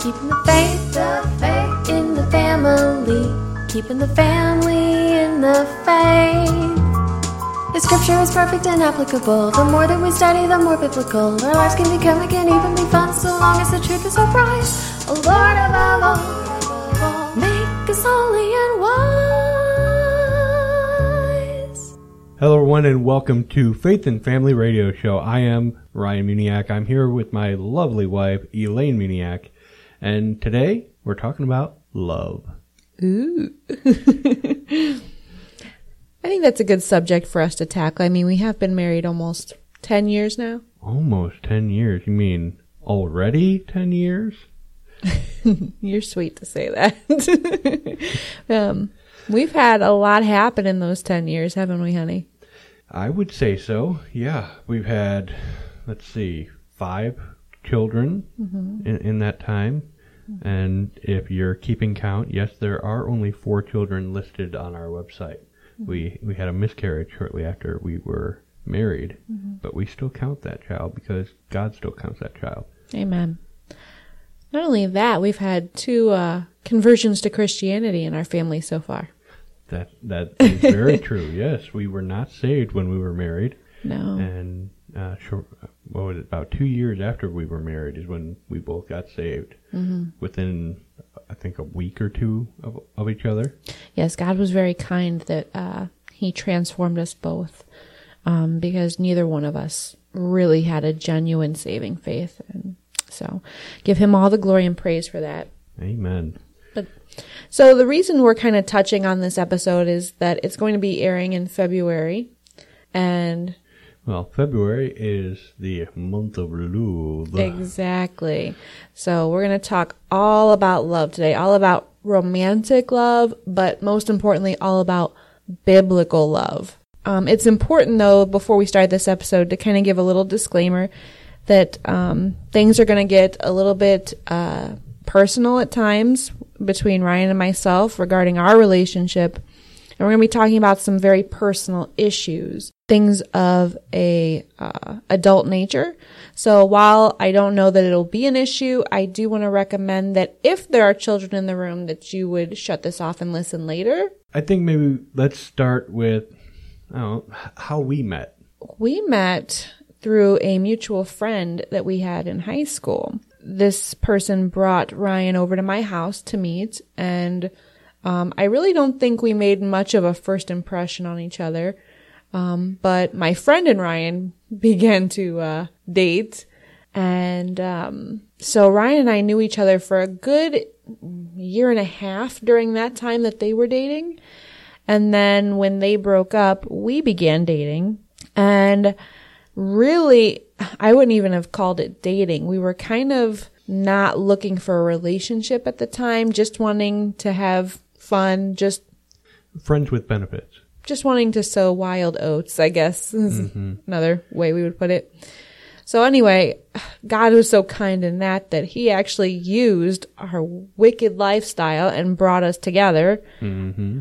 Keeping the faith, the faith in the family. Keeping the family in the faith. The scripture is perfect and applicable, the more that we study, the more biblical. Our lives can become, it can even be fun, so long as the truth is our prize. Oh Lord above all, make us holy and wise. Hello, everyone, and welcome to Faith and Family Radio Show. I am Ryan Muniak. I'm here with my lovely wife, Elaine Muniak, and today we're talking about love. Ooh. I think that's a good subject for us to tackle. I mean, we have been married almost 10 years now. Almost 10 years. You mean already 10 years? You're sweet to say that. um, we've had a lot happen in those 10 years, haven't we, honey? I would say so. Yeah. We've had, let's see, five children in, in that time. And if you're keeping count, yes, there are only four children listed on our website. We we had a miscarriage shortly after we were married, but we still count that child because God still counts that child. Amen. Not only that, we've had two uh, conversions to Christianity in our family so far. That that is very true. Yes, we were not saved when we were married, No. and uh, short, what was it? About two years after we were married is when we both got saved. Within, I think, a week or two of of each other. Yes, God was very kind that uh, He transformed us both um, because neither one of us really had a genuine saving faith. And so give Him all the glory and praise for that. Amen. But So the reason we're kind of touching on this episode is that it's going to be airing in February. And Well, February is the month of love. exactly. So we're going to talk all about love today, all about romantic love, but most importantly, all about biblical love. Um, it's important though, before we start this episode, to kind of give a little disclaimer that um, things are going to get a little bit uh, personal at times between Ryan and myself regarding our relationship. And we're going to be talking about some very personal issues, things of a uh, adult nature. So while I don't know that it'll be an issue, I do want to recommend that if there are children in the room, that you would shut this off and listen later. I think maybe let's start with I don't know, how we met. We met through a mutual friend that we had in high school. This person brought Ryan over to my house to meet, and um, I really don't think we made much of a first impression on each other. Um, but my friend and Ryan began to uh, date, and um, so Ryan and I knew each other for a good year and a half during that time that they were dating. And then when they broke up, we began dating. And really, I wouldn't even have called it dating. We were kind of not looking for a relationship at the time, just wanting to have fun, just Friends with benefits. Just wanting to sow wild oats, I guess is another way we would put it. So anyway, God was so kind in that that he actually used our wicked lifestyle and brought us together. Mm-hmm.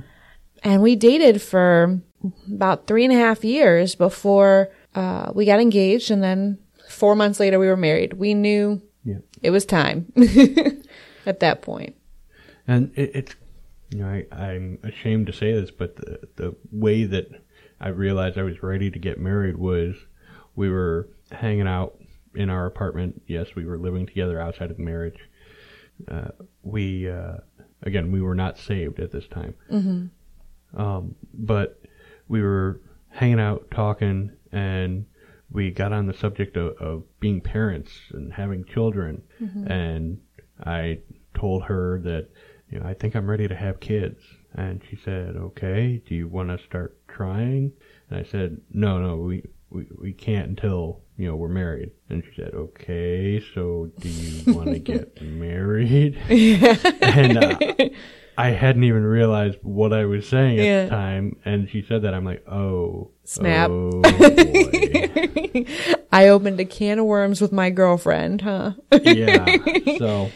And we dated for about three and a half years before uh, we got engaged. And then four months later, we were married. We knew Yeah. it was time at that point. And it, it's, you know, I, I'm ashamed to say this, but the, the way that I realized I was ready to get married was we were hanging out in our apartment. Yes, we were living together outside of marriage. Uh, we, uh, again, we were not saved at this time. Mm-hmm. Um, but we were hanging out, talking, and we got on the subject of, of being parents and having children. And I told her that, you know, I think I'm ready to have kids. And she said, okay, do you want to start trying? And I said, no, no, we, we, we can't until, you know, we're married. And she said, okay, so do you want to get married? and uh, I hadn't even realized what I was saying at Yeah. the time. And she said that. I'm like, oh, Snap. Oh, boy. I opened a can of worms with my girlfriend, huh? yeah. So,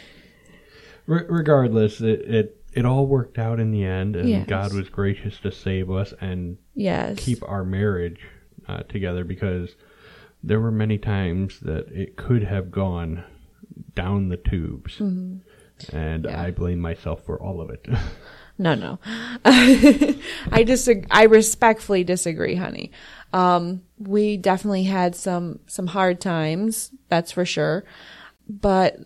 re- regardless, it, it it all worked out in the end, and Yes. God was gracious to save us and yes. keep our marriage uh, together because there were many times that it could have gone down the tubes. and Yeah. I blame myself for all of it. No, no. I disagree. I respectfully disagree, honey. Um, we definitely had some some hard times, that's for sure. But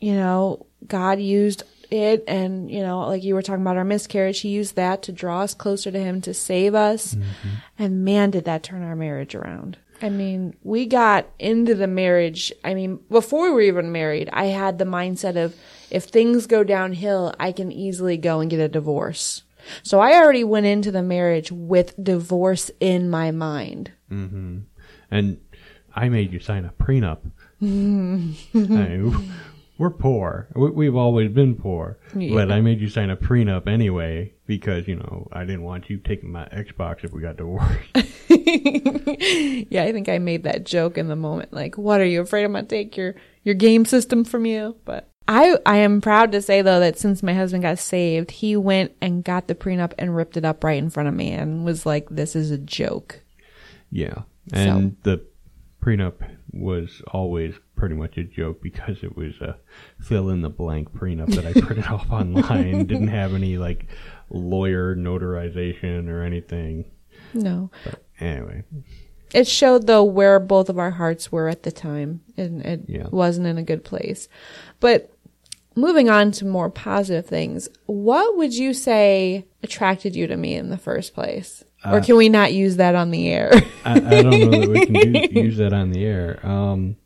you know, God used it, and you know, like you were talking about our miscarriage, He used that to draw us closer to Him, to save us. Mm-hmm. And man, did that turn our marriage around. I mean, we got into the marriage. I mean, before we were even married, I had the mindset of if things go downhill, I can easily go and get a divorce. So I already went into the marriage with divorce in my mind. Mm-hmm. and I made you sign a prenup. I mean, we're poor. We, we've always been poor, but I made you sign a prenup anyway because you know I didn't want you taking my Xbox if we got divorced. Yeah, I think I made that joke in the moment. Like, what are you afraid I'm gonna take your your game system from you? But I I am proud to say though that since my husband got saved, he went and got the prenup and ripped it up right in front of me and was like, "This is a joke." Yeah, and the prenup was always pretty much a joke because it was a fill in the blank prenup that I printed off online. Didn't have any like lawyer notarization or anything. No, Anyway, it showed though where both of our hearts were at the time, and it Yeah. wasn't in a good place. But moving on to more positive things, what would you say attracted you to me in the first place? or can we not use that on the air? I, I don't know that we can do, use that on the air. Um,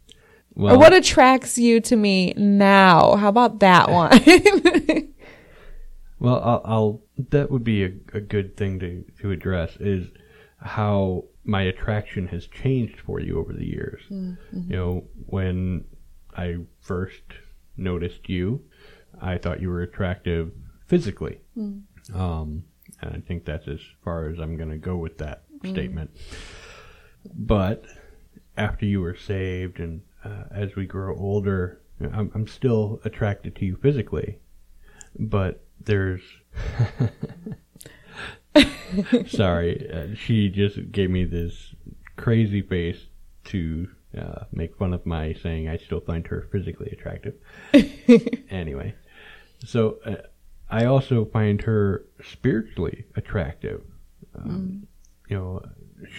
well, or what attracts you to me now? How about that one? Well, I'll, I'll that would be a, a good thing to, to address is how my attraction has changed for you over the years. Mm, mm-hmm. You know, when I first noticed you, I thought you were attractive physically. Mm. Um, and I think that's as far as I'm going to go with that mm. statement. But after you were saved and uh, as we grow older, I'm, I'm still attracted to you physically but there's sorry uh, she just gave me this crazy face to uh, make fun of my saying i still find her physically attractive. Anyway so uh, i also find her spiritually attractive. Um, you know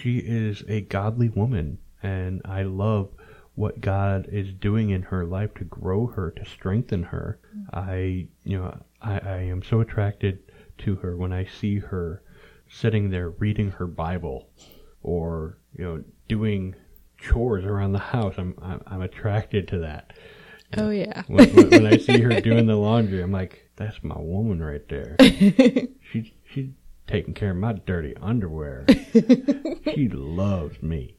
she is a godly woman and i love what god is doing in her life to grow her to strengthen her mm-hmm. i you know I, I am so attracted to her when i see her sitting there reading her bible or you know doing chores around the house i'm i'm, I'm attracted to that oh yeah. when, when, when I see her doing the laundry, I'm like, that's my woman right there. she's she's taking care of my dirty underwear. she loves me.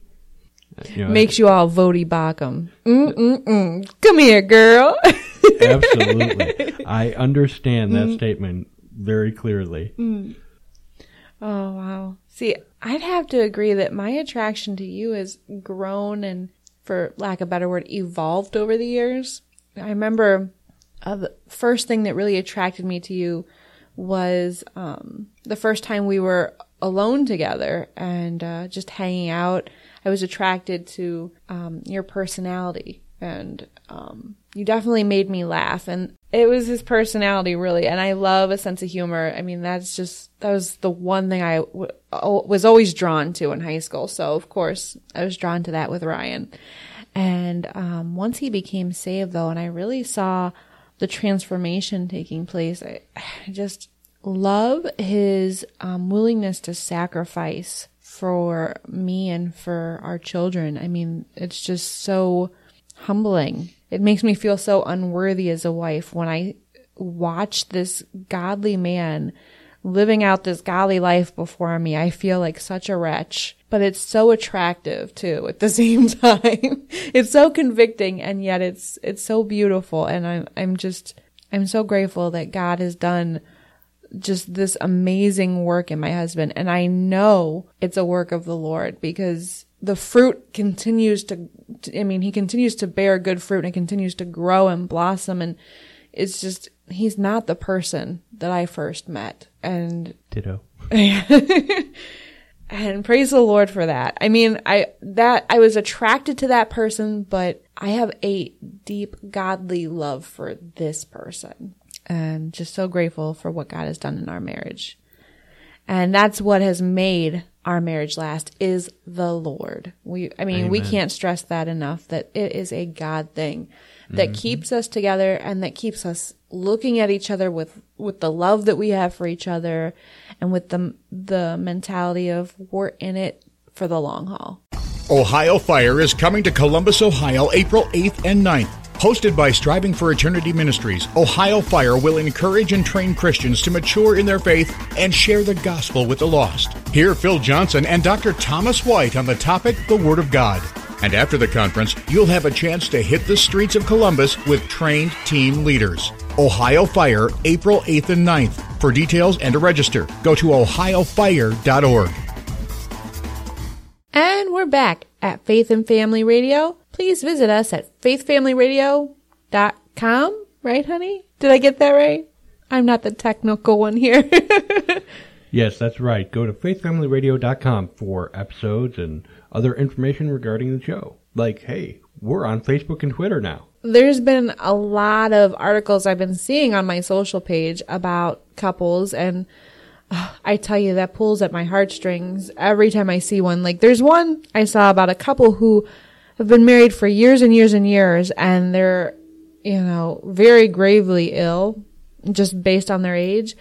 You know, Makes you all votey bottom. Mm mm mm. Come here, girl. absolutely. I understand that statement very clearly. Oh wow. See, I'd have to agree that my attraction to you has grown and for lack of a better word, evolved over the years. I remember uh, the first thing that really attracted me to you was um, the first time we were alone together and uh, just hanging out. I was attracted to um, your personality, and um, you definitely made me laugh. And it was his personality, really. And I love a sense of humor. I mean, that's just that was the one thing I w- was always drawn to in high school. So of course, I was drawn to that with Ryan. And um, once he became saved, though, and I really saw the transformation taking place, I, I just love his um, willingness to sacrifice for me and for our children. I mean, it's just so humbling. It makes me feel so unworthy as a wife when I watch this godly man living out this godly life before me. I feel like such a wretch, but it's so attractive too at the same time. it's so convicting and yet it's it's so beautiful and I'm I'm just I'm so grateful that God has done just this amazing work in my husband and I know it's a work of the Lord because the fruit continues to I mean he continues to bear good fruit and it continues to grow and blossom and it's just he's not the person that I first met and Ditto. And praise the Lord for that. I mean, I, that, I was attracted to that person, but I have a deep godly love for this person and just so grateful for what God has done in our marriage. And that's what has made our marriage last is the Lord. We, I mean, we can't stress that enough that it is a God thing that mm-hmm. keeps us together and that keeps us looking at each other with, with the love that we have for each other and with the, the mentality of we're in it for the long haul. Ohio Fire is coming to Columbus, Ohio, April 8th and 9th. Hosted by Striving for Eternity Ministries, Ohio Fire will encourage and train Christians to mature in their faith and share the gospel with the lost. Hear Phil Johnson and Dr. Thomas White on the topic The Word of God. And after the conference, you'll have a chance to hit the streets of Columbus with trained team leaders. Ohio Fire, April 8th and 9th. For details and to register, go to ohiofire.org. And we're back at Faith and Family Radio. Please visit us at faithfamilyradio.com. Right, honey? Did I get that right? I'm not the technical one here. Yes, that's right. Go to faithfamilyradio.com for episodes and other information regarding the show. Like, hey, we're on Facebook and Twitter now. There's been a lot of articles I've been seeing on my social page about couples and I tell you that pulls at my heartstrings every time I see one. Like there's one I saw about a couple who have been married for years and years and years and they're, you know, very gravely ill just based on their age.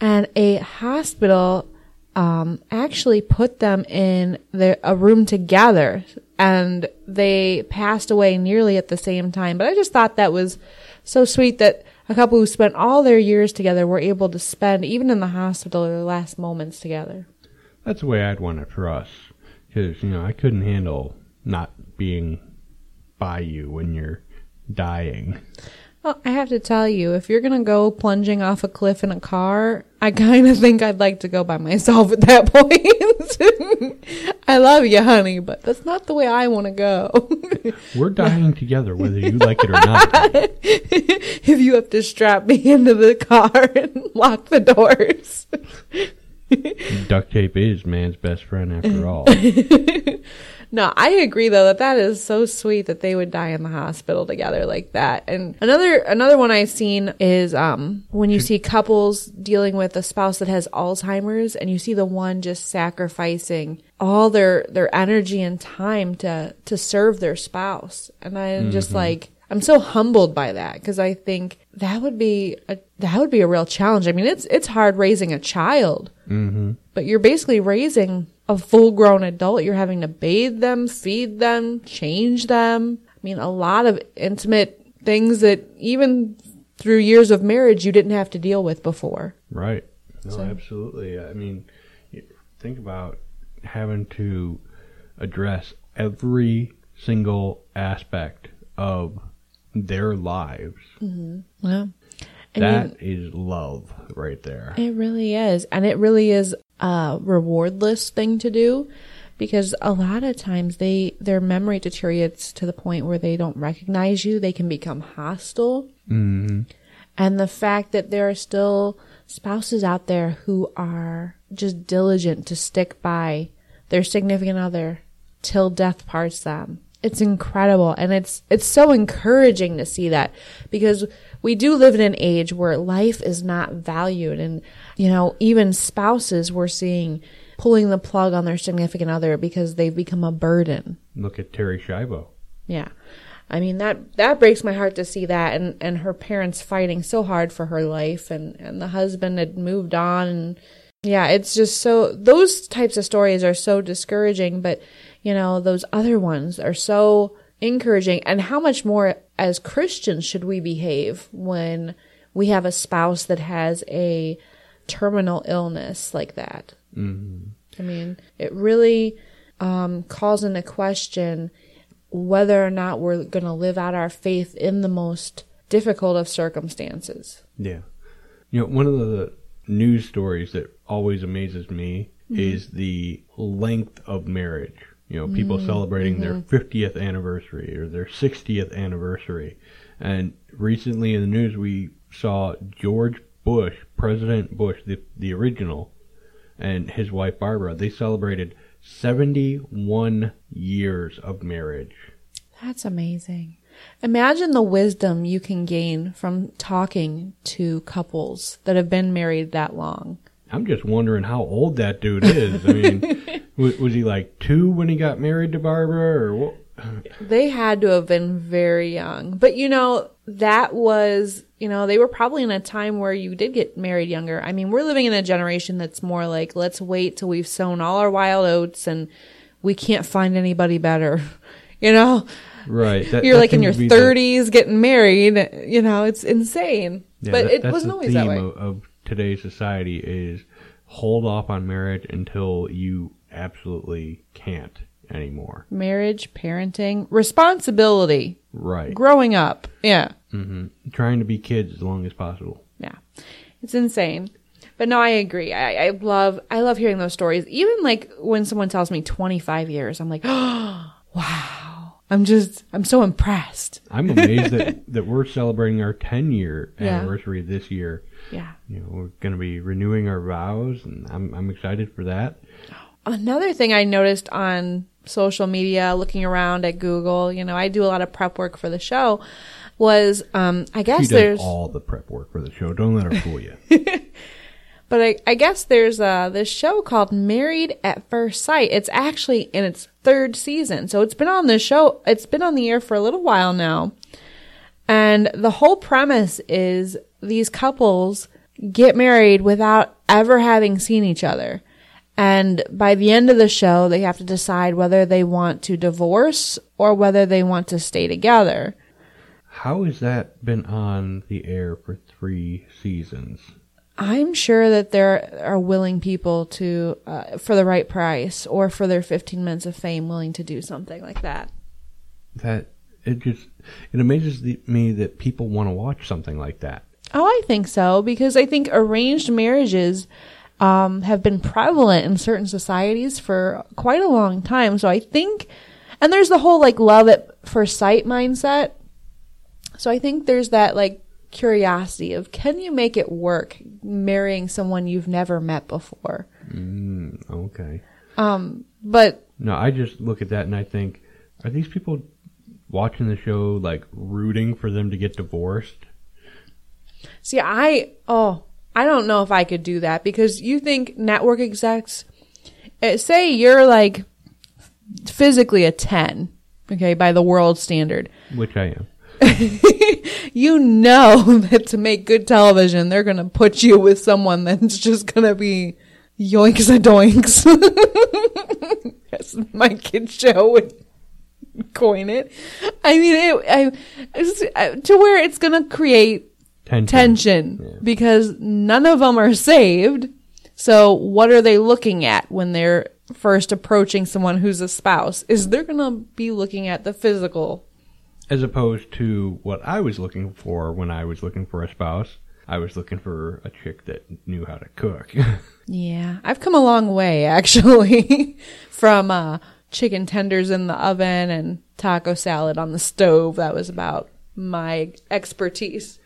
And a hospital um, actually put them in the, a room together and they passed away nearly at the same time. But I just thought that was so sweet that a couple who spent all their years together were able to spend, even in the hospital, their last moments together. That's the way I'd want it for us. Because, you know, I couldn't handle not being by you when you're dying. Well, I have to tell you, if you're going to go plunging off a cliff in a car, I kind of think I'd like to go by myself at that point. I love you, honey, but that's not the way I want to go. We're dying together, whether you like it or not. if you have to strap me into the car and lock the doors. Duct tape is man's best friend after all. No, I agree though that that is so sweet that they would die in the hospital together like that. And another another one I've seen is um when you see couples dealing with a spouse that has Alzheimer's and you see the one just sacrificing all their their energy and time to to serve their spouse. And I'm just like I'm so humbled by that because I think that would be a that would be a real challenge. I mean, it's it's hard raising a child, mm-hmm. but you're basically raising a full grown adult. You're having to bathe them, feed them, change them. I mean, a lot of intimate things that even through years of marriage you didn't have to deal with before. Right. No, absolutely. I mean, think about having to address every single aspect of their lives. Mm-hmm. Yeah. That is love right there. It really is. And it really is a rewardless thing to do because a lot of times they their memory deteriorates to the point where they don't recognize you. They can become hostile. hmm And the fact that there are still spouses out there who are just diligent to stick by their significant other till death parts them. It's incredible and it's it's so encouraging to see that because we do live in an age where life is not valued and you know even spouses we're seeing pulling the plug on their significant other because they've become a burden. Look at Terri Schiavo. Yeah. I mean that that breaks my heart to see that and and her parents fighting so hard for her life and and the husband had moved on and yeah, it's just so those types of stories are so discouraging, but you know, those other ones are so encouraging and how much more as Christians should we behave when we have a spouse that has a terminal illness like that? I mean, it really um, calls into question whether or not we're going to live out our faith in the most difficult of circumstances. Yeah. You know, one of the news stories that always amazes me is the length of marriage. You know, people mm, celebrating their mm-hmm. 50th anniversary or their 60th anniversary. And recently in the news, we saw George Bush, President Bush, the, the original, and his wife Barbara, they celebrated 71 years of marriage. That's amazing. Imagine the wisdom you can gain from talking to couples that have been married that long. I'm just wondering how old that dude is. I mean, was, was he like two when he got married to Barbara, or what? They had to have been very young. But you know, that was, you know, they were probably in a time where you did get married younger. I mean, we're living in a generation that's more like, let's wait till we've sown all our wild oats and we can't find anybody better. You know, Right. That, you're that like in your seems to be the- 30s getting married, you know, it's insane. Yeah, but that- it wasn't always that way. Of, of today's society is hold off on marriage until you absolutely can't anymore. Marriage, parenting, responsibility, Right. growing up. Yeah. hmm Trying to be kids as long as possible. Yeah. It's insane. But no, I agree. I, I love I love hearing those stories. Even like when someone tells me 25 years, I'm like, oh, wow. I'm just I'm so impressed. I'm amazed that, that we're celebrating our 10 year Yeah. anniversary this year. Yeah. You know, we're going to be renewing our vows, and I'm I'm excited for that. Another thing I noticed on social media, looking around at Google, you know, I do a lot of prep work for the show, was um I guess there's all the prep work for the show. Don't let her fool you. But I, I guess there's uh, this show called Married at First Sight. It's actually in its third season. So it's been on the show, it's been on the air for a little while now. And the whole premise is these couples get married without ever having seen each other. And by the end of the show, they have to decide whether they want to divorce or whether they want to stay together. How has that been on the air for three seasons? I'm sure that there are willing people to, uh, for the right price or for their 15 minutes of fame, willing to do something like that. That it just it amazes the, me that people want to watch something like that. Oh, I think so because I think arranged marriages um, have been prevalent in certain societies for quite a long time. So I think, and there's the whole like love at first sight mindset. So I think there's that like curiosity of can you make it work marrying someone you've never met before? Mm, okay. But No, I just look at that and I think, are these people watching the show like rooting for them to get divorced? See, I oh, I don't know if I could do that because you think network execs eh, say you're like physically a 10, okay, by the world standard. Which I am. You know that to make good television, they're going to put you with someone that's just going to be yoinks a doinks. As my kid show would coin it. I mean, it, I, it's, uh, to where it's going to create Tension. tension Yeah. because none of them are saved. So what are they looking at when they're first approaching someone who's a spouse? Is they're going to be looking at the physical. As opposed to what I was looking for when I was looking for a spouse. I was looking for a chick that knew how to cook. Yeah, I've come a long way actually from uh, chicken tenders in the oven and taco salad on the stove. That was about my expertise.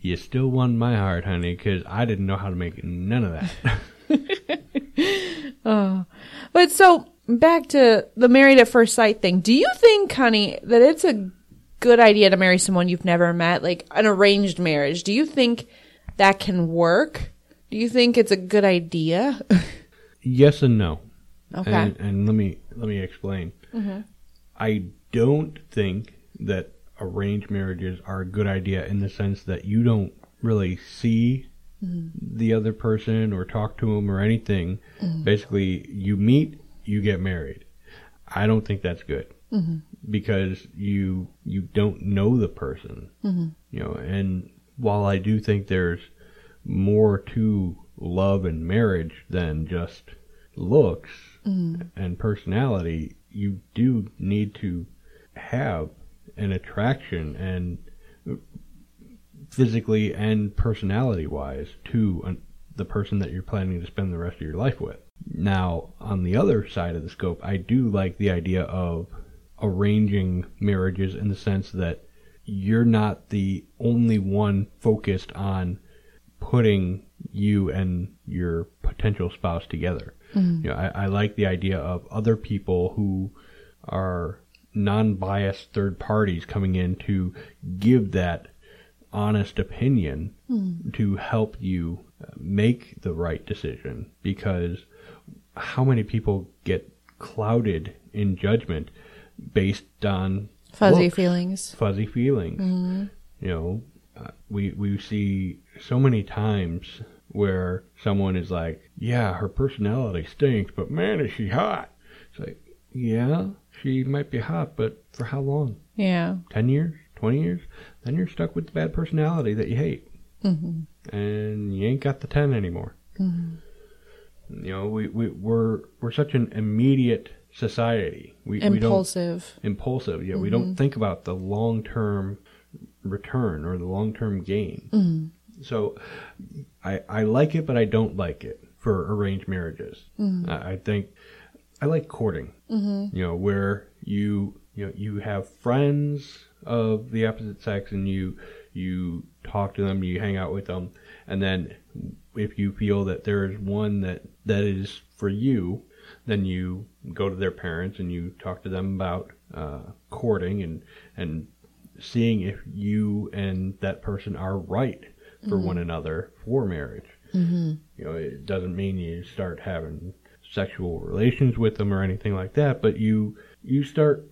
You still won my heart, honey, because I didn't know how to make none of that. oh, But so back to the married at first sight thing. Do you think, honey, that it's a good idea to marry someone you've never met, like an arranged marriage? Do you think that can work? Do you think it's a good idea? yes and no. Okay. And, and let me let me explain. Mm-hmm. I don't think that arranged marriages are a good idea in the sense that you don't really see mm-hmm. the other person or talk to them or anything. Mm-hmm. Basically, you meet, you get married. I don't think that's good mm-hmm. because you you don't know the person, you know. And while I do think there's more to love and marriage than just looks and personality, you do need to have an attraction and physically and personality wise to an, the person that you're planning to spend the rest of your life with. Now, on the other side of the scope, I do like the idea of arranging marriages in the sense that you're not the only one focused on putting you and your potential spouse together. Mm-hmm. You know, I, I like the idea of other people who are non-biased third parties coming in to give that honest opinion to help you uh, make the right decision. Because how many people get clouded in judgment based on Fuzzy looks, feelings. fuzzy feelings. You know uh, we we see so many times where someone is like yeah her personality stinks but man is she hot. It's like yeah she might be hot but for how long Yeah. 10 years, 20 years, then you're stuck with the bad personality that you hate. Mm-hmm. And you ain't got the 10 anymore. Mm-hmm. You know, we, we, we're, we're such an immediate society. We, we don't, Impulsive. impulsive. Yeah, we don't think about the long term return or the long term gain. So I, I like it, but I don't like it for arranged marriages. I, I think I like courting. You know, where you you know you have friends of the opposite sex and you you talk to them, you hang out with them, and then if you feel that there is one that that is for you, then you go to their parents and you talk to them about uh, courting and and seeing if you and that person are right for one another for marriage. Mm-hmm. You know, it doesn't mean you start having sexual relations with them or anything like that, but you you start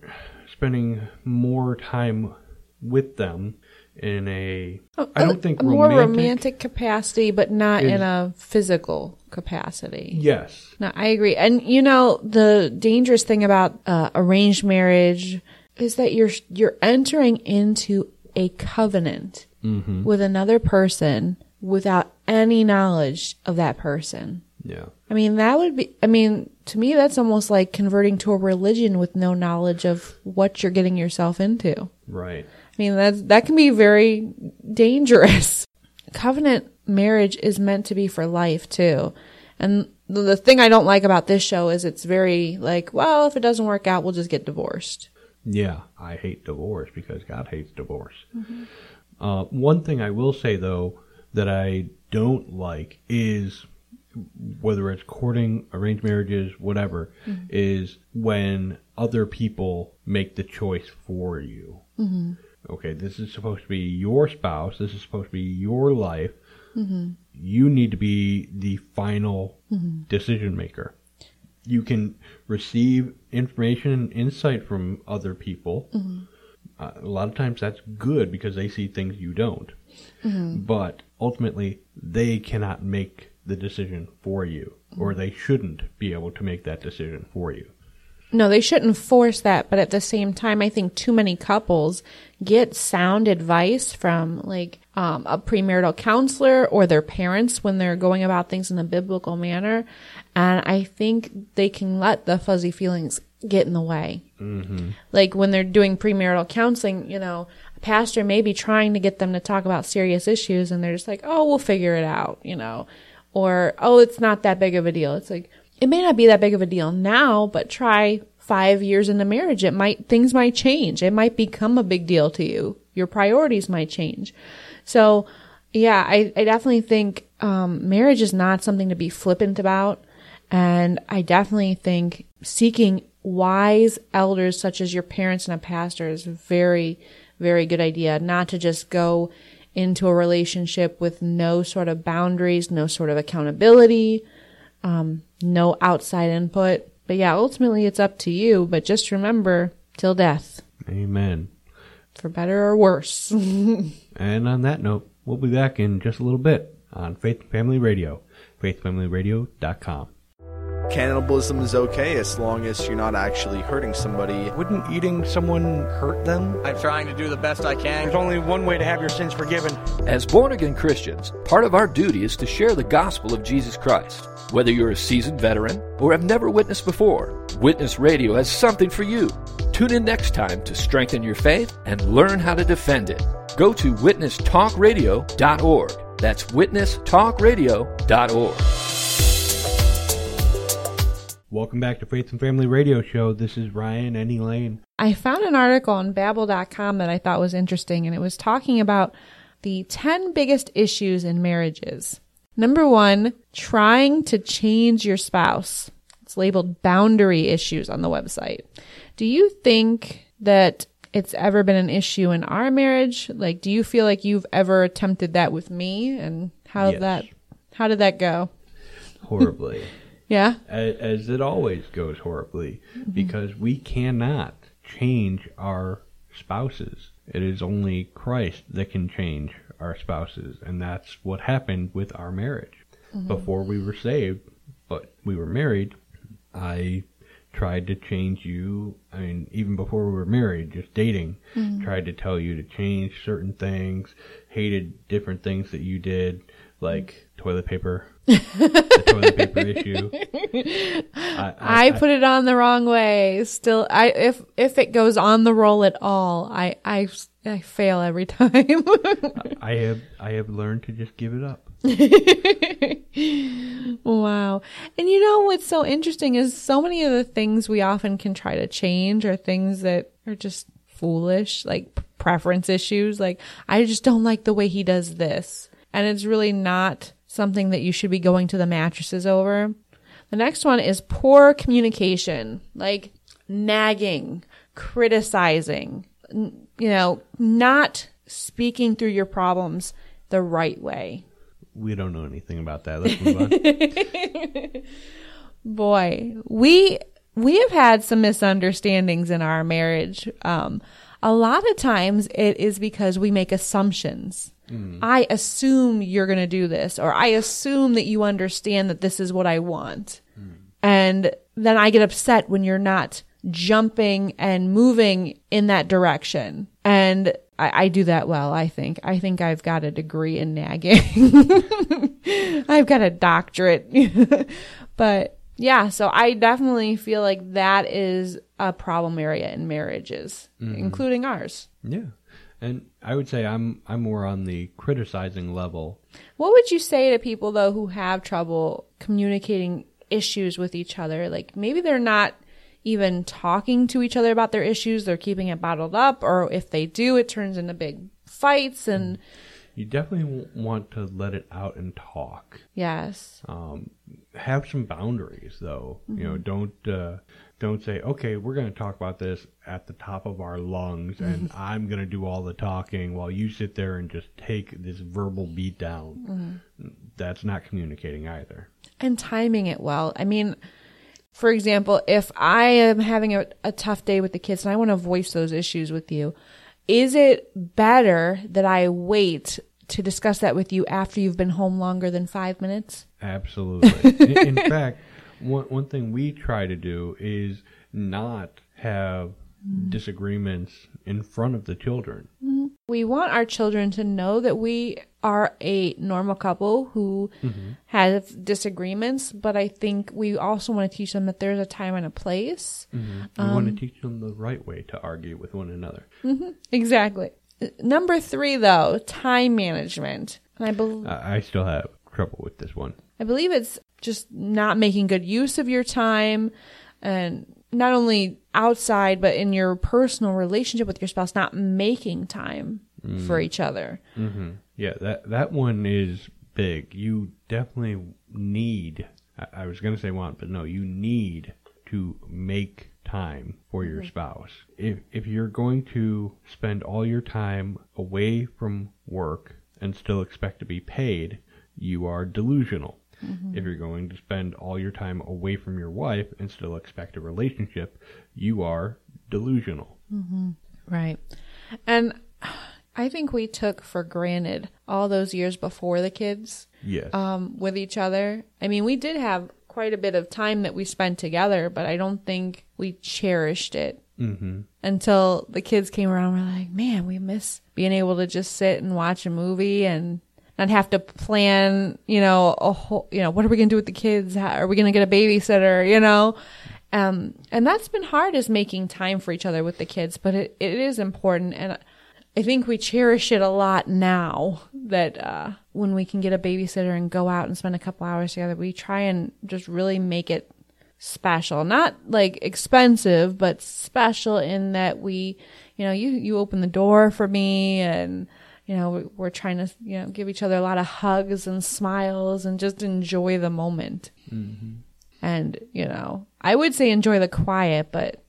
spending more time with them in a I don't think a more romantic, capacity, but not is- in a physical capacity. Yes. No, I agree. And you know, the dangerous thing about uh, arranged marriage is that you're you're entering into a covenant with another person without any knowledge of that person. Yeah. I mean, that would be, I mean, to me, that's almost like converting to a religion with no knowledge of what you're getting yourself into. Right. I mean, that's, that can be very dangerous. Covenant marriage is meant to be for life too. And the, the thing I don't like about this show is it's very like, well, if it doesn't work out, we'll just get divorced. Yeah, I hate divorce because God hates divorce. Uh, one thing I will say though that I don't like is whether it's courting, arranged marriages, whatever, mm-hmm. is when other people make the choice for you. Mm-hmm. Okay, this is supposed to be your spouse. This is supposed to be your life. Mm-hmm. You need to be the final decision maker. You can receive information and insight from other people. Uh, a lot of times that's good because they see things you don't. But ultimately, they cannot make the decision for you, or they shouldn't be able to make that decision for you. No, they shouldn't force that, but at the same time, I think too many couples get sound advice from like um, a premarital counselor or their parents when they're going about things in a biblical manner, and I think they can let the fuzzy feelings get in the way. Mm-hmm. Like when they're doing premarital counseling, you know, a pastor may be trying to get them to talk about serious issues, and they're just like, "Oh, we'll figure it out," you know, or "Oh, it's not that big of a deal." It's like it may not be that big of a deal now, but try five years into marriage. It might, things might change. It might become a big deal to you. Your priorities might change. So yeah, I, I definitely think, um, marriage is not something to be flippant about. And I definitely think seeking wise elders such as your parents and a pastor is very, very good idea. Not to just go into a relationship with no sort of boundaries, no sort of accountability um, no outside input. But yeah, ultimately it's up to you. But just remember, till death, Amen. for better or worse. And on that note, we'll be back in just a little bit on Faith and Family Radio, faithfamilyradio.com. Cannibalism is okay as long as you're not actually hurting somebody. Wouldn't eating someone hurt them? I'm trying to do the best I can. There's only one way to have your sins forgiven. As born again Christians, part of our duty is to share the gospel of Jesus Christ. Whether you're a seasoned veteran or have never witnessed before, Witness Radio has something for you. Tune in next time to strengthen your faith and learn how to defend it. Go to witnesstalkradio.org. That's witnesstalkradio.org. Welcome back to Faith and Family Radio Show. This is Ryan and Elaine. I found an article on Babble.com that I thought was interesting, and it was talking about the 10 biggest issues in marriages. Number one, trying to change your spouse. It's labeled boundary issues on the website. Do you think that it's ever been an issue in our marriage? Like, do you feel like you've ever attempted that with me? And how Yes. that, how did that go? Horribly. Yeah. as, as it always goes horribly, mm-hmm. because we cannot change our spouses. It is only Christ that can change our spouses, and that's what happened with our marriage. Mm-hmm. Before we were saved, but we were married, I tried to change you. I mean, even before we were married, just dating, mm-hmm. tried to tell you to change certain things, hated different things that you did, like toilet paper, the toilet paper issue. I, I put it on the wrong way. Still, I if if it goes on the roll at all, I I I fail every time. I have I have learned to just give it up. wow. And you know what's so interesting is so many of the things we often can try to change are things that are just foolish, like preference issues. Like I just don't like the way he does this, and it's really not something that you should be going to the mattresses over. The next one is poor communication, like nagging, criticizing, n- you know, not speaking through your problems the right way. We don't know anything about that. Let's move on. Boy, we we have had some misunderstandings in our marriage. Um, a lot of times it is because we make assumptions. Hmm. I assume you're going to do this, or I assume that you understand that this is what I want. Hmm. And then I get upset when you're not jumping and moving in that direction. And I, I do that well, I think. I think I've got a degree in nagging. I've got a doctorate. but yeah, so I definitely feel like that is a problem area in marriages, including ours. yeah, and I would say I'm I'm more on the criticizing level. What would you say to people though who have trouble communicating issues with each other? Like maybe they're not even talking to each other about their issues, they're keeping it bottled up, or if they do, it turns into big fights and You definitely want to let it out and talk. yes. Um, have some boundaries, though. You know, mm-hmm. don't uh, don't say, "Okay, we're going to talk about this at the top of our lungs, and mm-hmm. I'm going to do all the talking while you sit there and just take this verbal beat down." Mm-hmm. That's not communicating either. and timing it well. I mean, for example, if I am having a, a tough day with the kids and I want to voice those issues with you, is it better that I wait to discuss that with you after you've been home longer than five minutes? Absolutely. in, in fact, one one thing we try to do is not have mm. disagreements in front of the children. Mm-hmm. We want our children to know that we are a normal couple who mm-hmm. have disagreements, but I think we also want to teach them that there's a time and a place. Mm-hmm. We want to um, teach them the right way to argue with one another. Exactly. Number three, though, time management. And I believe. I, I still have trouble with this one. I believe it's just not making good use of your time and not only outside, but in your personal relationship with your spouse, not making time for each other. hmm Yeah, that that one is big. You definitely need. I, I was going to say want, but no, you need to make time for your mm-hmm. spouse. If if you're going to spend all your time away from work and still expect to be paid, you are delusional. Mm-hmm. If you're going to spend all your time away from your wife and still expect a relationship, you are delusional. Mm-hmm. Right. And I think we took for granted all those years before the kids Yes. um, with each other. I mean, we did have quite a bit of time that we spent together, but I don't think we cherished it hmm until the kids came around. We're like, man, we miss being able to just sit and watch a movie and not have to plan, you know, a whole, you know, what are we going to do with the kids? How, are we going to get a babysitter? You know, um, and that's been hard is making time for each other with the kids, but it, it is important. And I think we cherish it a lot now that, uh, when we can get a babysitter and go out and spend a couple hours together, we try and just really make it special not like expensive but special in that we you know you you open the door for me and you know, we- we're trying to, you know, give each other a lot of hugs and smiles and just enjoy the moment. And, you know, I would say enjoy the quiet, but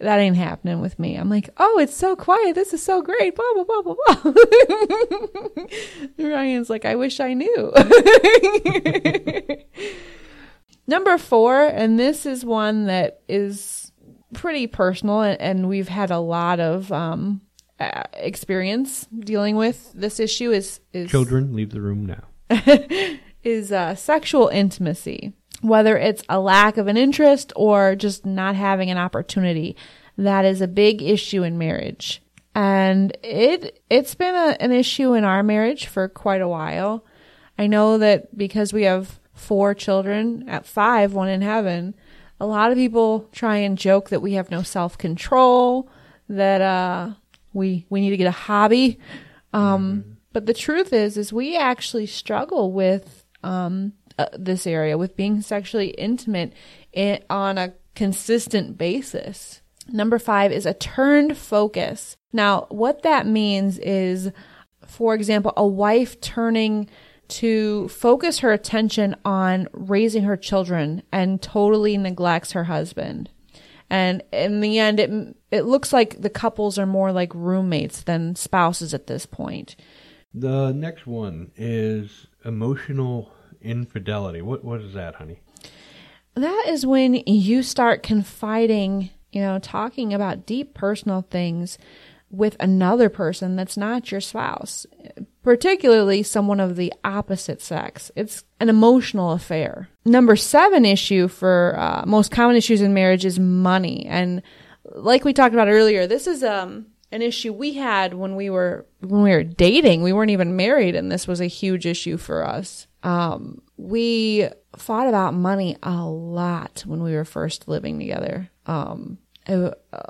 that ain't happening with me. I'm like, oh, it's so quiet. This is so great. Blah, blah, blah, blah, blah. Ryan's like, I wish I knew. Number four, and this is one that is pretty personal, and, and we've had a lot of um, uh, experience dealing with this issue. Is is Children, leave the room now. is uh, sexual intimacy, whether it's a lack of an interest or just not having an opportunity. That is a big issue in marriage, and it it's been a, an issue in our marriage for quite a while. I know that because we have four children at five, one in heaven. A lot of people try and joke that we have no self control, that uh, we we need to get a hobby. Um, But the truth is, is we actually struggle with um, uh, this area, with being sexually intimate in, on a consistent basis. Number five is a turned focus. Now, what that means is, for example, a wife turning to focus her attention on raising her children and totally neglects her husband. And in the end, it it looks like the couples are more like roommates than spouses at this point. The next one is emotional infidelity. What what is that, honey? That is when you start confiding, you know, talking about deep personal things with another person that's not your spouse, particularly someone of the opposite sex. It's an emotional affair. Number seven issue for uh, most common issues in marriage is money. And like we talked about earlier, this is um, an issue we had when we were when we were dating. We weren't even married, and this was a huge issue for us. Um, we fought about money a lot when we were first living together. Um, it, uh,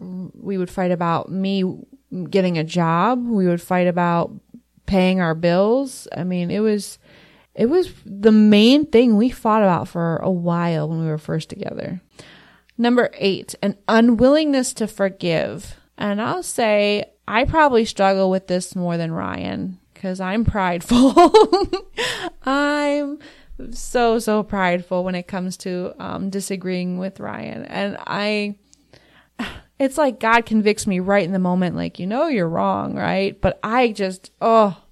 we would fight about me getting a job. We would fight about paying our bills. I mean, it was it was the main thing we fought about for a while when we were first together. Number 8, an unwillingness to forgive. And I'll say I probably struggle with this more than Ryan cuz I'm prideful. I'm so so prideful when it comes to um, disagreeing with Ryan and I it's like God convicts me right in the moment, like, you know, you're wrong, right? But I just, oh,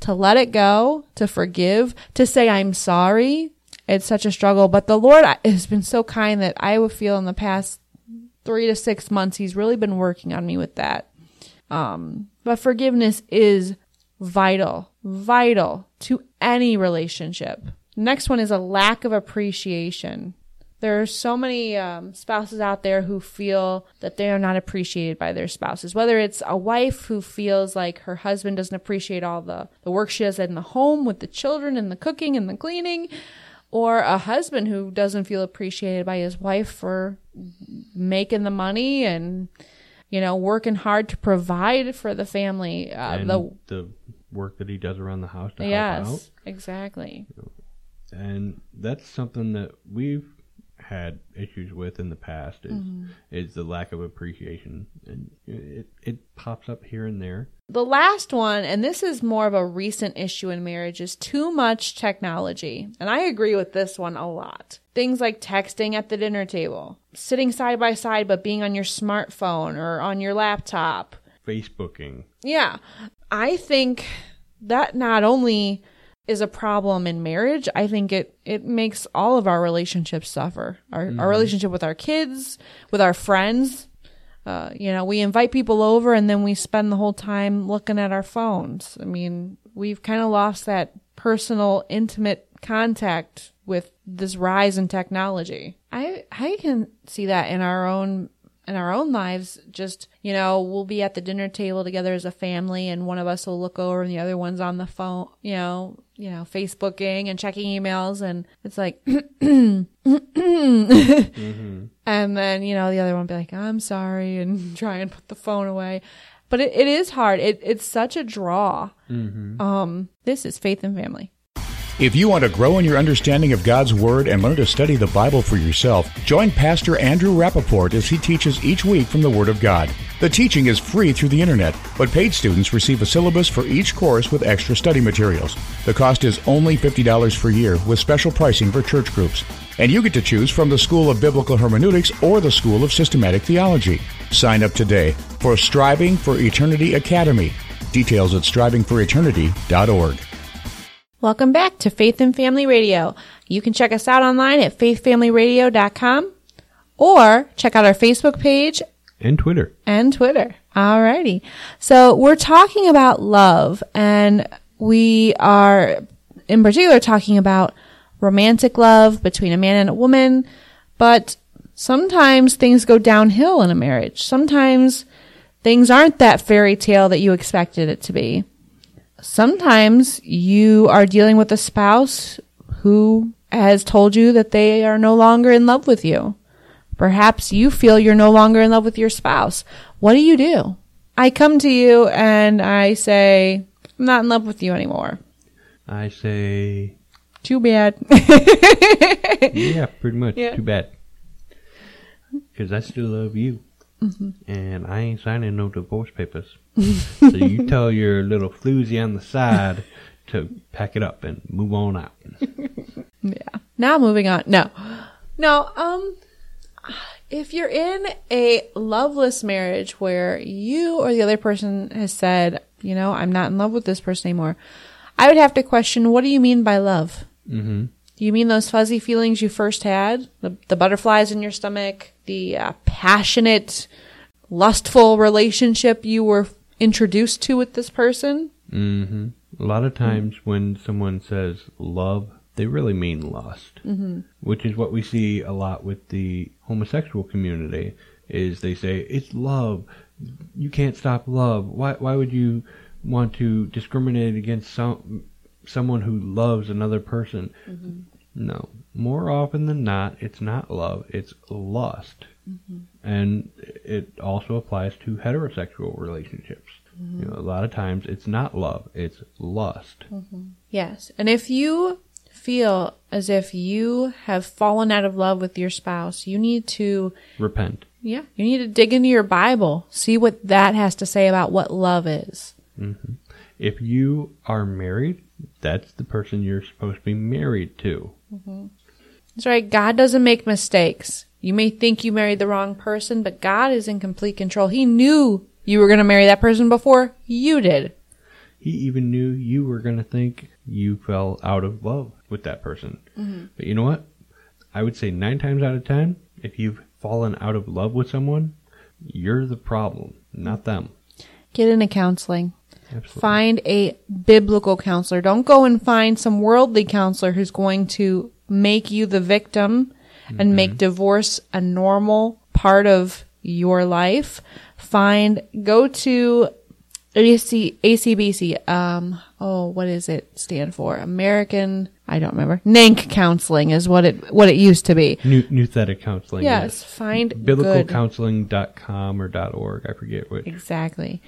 to let it go, to forgive, to say I'm sorry, it's such a struggle. But the Lord has been so kind that I would feel in the past three to six months, He's really been working on me with that. Um, but forgiveness is vital, vital to any relationship. Next one is a lack of appreciation. There are so many um, spouses out there who feel that they are not appreciated by their spouses. Whether it's a wife who feels like her husband doesn't appreciate all the, the work she does in the home with the children and the cooking and the cleaning, or a husband who doesn't feel appreciated by his wife for making the money and, you know, working hard to provide for the family. Uh, the the work that he does around the house to help yes, out. exactly. and that's something that we've had issues with in the past is Mm-hmm. is the lack of appreciation and it it pops up here and there The last one, and this is more of a recent issue in marriage, is too much technology. And I agree with this one a lot. Things like texting at the dinner table, sitting side by side but being on your smartphone or on your laptop. facebooking Yeah. I think that not only is a problem in marriage, I think it, it makes all of our relationships suffer. Our, our mm-hmm. relationship with our kids, with our friends. Uh, you know, we invite people over and then we spend the whole time looking at our phones. I mean, we've kind of lost that personal, intimate contact with this rise in technology. I I can see that in our own in our own lives just you know we'll be at the dinner table together as a family and one of us will look over and the other one's on the phone you know you know facebooking and checking emails and it's like and then you know the other one will be like i'm sorry and try and put the phone away. But it, it is hard. It, it's such a draw. Um this is faith and family If you want to grow in your understanding of God's Word and learn to study the Bible for yourself, join Pastor Andrew Rappaport as he teaches each week from the Word of God. The teaching is free through the internet, but paid students receive a syllabus for each course with extra study materials. The cost is only $50 per year with special pricing for church groups. And you get to choose from the School of Biblical Hermeneutics or the School of Systematic Theology. Sign up today for Striving for Eternity Academy. Details at strivingforeternity.org. Welcome back to Faith and Family Radio. You can check us out online at faithfamilyradio.com or check out our Facebook page And Twitter. and Twitter. Alrighty. So we're talking about love and we are in particular talking about romantic love between a man and a woman, but sometimes things go downhill in a marriage. Sometimes things aren't that fairy tale that you expected it to be. Sometimes you are dealing with a spouse who has told you that they are no longer in love with you. Perhaps you feel you're no longer in love with your spouse. What do you do? I come to you and I say, I'm not in love with you anymore. I say, Too bad. yeah, pretty much. Yeah. Too bad. Because I still love you. Mm-hmm. And I ain't signing no divorce papers. so you tell your little floozy on the side to pack it up and move on out. yeah. Now moving on. No. No, um if you're in a loveless marriage where you or the other person has said, you know, I'm not in love with this person anymore, I would have to question what do you mean by love? Mm-hmm. Do you mean those fuzzy feelings you first had? The, the butterflies in your stomach? The uh, passionate, lustful relationship you were introduced to with this person? Mm-hmm. A lot of times when someone says love, they really mean lust, mm-hmm. which is what we see a lot with the homosexual community. Is they say it's love, you can't stop love. Why? Why would you want to discriminate against some someone who loves another person? Mm-hmm. No. More often than not, it's not love; it's lust, mm-hmm. and it also applies to heterosexual relationships. Mm-hmm. You know, a lot of times it's not love; it's lust. Yes. And if you feel as if you have fallen out of love with your spouse, you need to, Repent. yeah, you need to dig into your Bible, see what that has to say about what love is. If you are married, that's the person you're supposed to be married to. Mm-hmm. That's right. God doesn't make mistakes. You may think you married the wrong person, but God is in complete control. He knew you were going to marry that person before you did. He even knew you were going to think you fell out of love with that person. Mm-hmm. But you know what? I would say nine times out of ten, if you've fallen out of love with someone, you're the problem, not them. Get into counseling. Absolutely. Find a biblical counselor. Don't go and find some worldly counselor who's going to make you the victim and make divorce a normal part of your life. Find, go to AC, ACBC, um, oh, what does it stand for? American, I don't remember. NANC counseling is what it, what it used to be. New, Nouthetic counseling. Yes, find good. Biblicalcounseling.com or .org. I forget which. Exactly.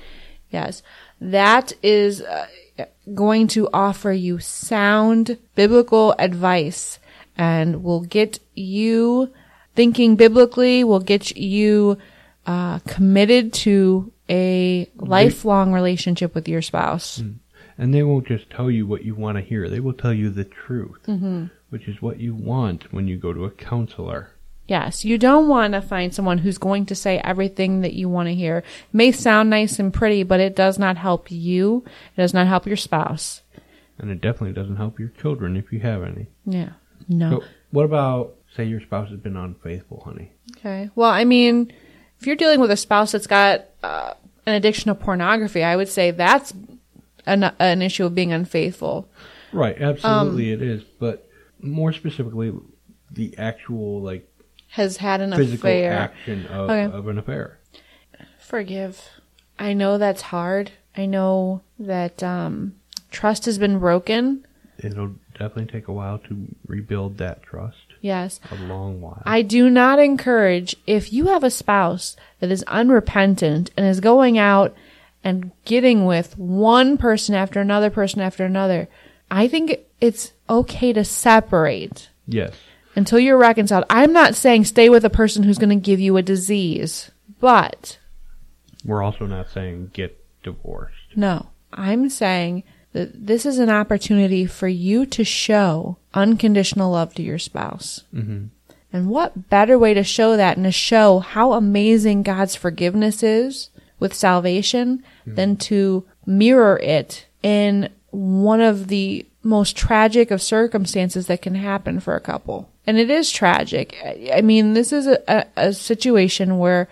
Yes. That is uh, going to offer you sound biblical advice and will get you thinking biblically, will get you uh, committed to a lifelong relationship with your spouse. And they won't just tell you what you want to hear. They will tell you the truth, which is what you want when you go to a counselor. Yes, you don't want to find someone who's going to say everything that you want to hear. It may sound nice and pretty, but it does not help you. It does not help your spouse. And it definitely doesn't help your children if you have any. Yeah. No. So, what about, say, your spouse has been unfaithful, honey? Okay. Well, I mean, if you're dealing with a spouse that's got uh, an addiction to pornography, I would say that's an, an issue of being unfaithful. Right, absolutely it is. But more specifically, the actual, like, Has had an physical affair. action of, Okay. of an affair. Forgive. I know that's hard. I know that um, trust has been broken. It'll definitely take a while to rebuild that trust. Yes. A long while. I do not encourage if you have a spouse that is unrepentant and is going out and getting with one person after another person after another. I think it's okay to separate yes. Until you're reconciled. I'm not saying stay with a person who's going to give you a disease, but We're also not saying get divorced. No, I'm saying that this is an opportunity for you to show unconditional love to your spouse. Mm-hmm. And what better way to show that and to show how amazing God's forgiveness is with salvation than to mirror it in one of the most tragic of circumstances that can happen for a couple. And it is tragic. I mean, this is a, a, a situation where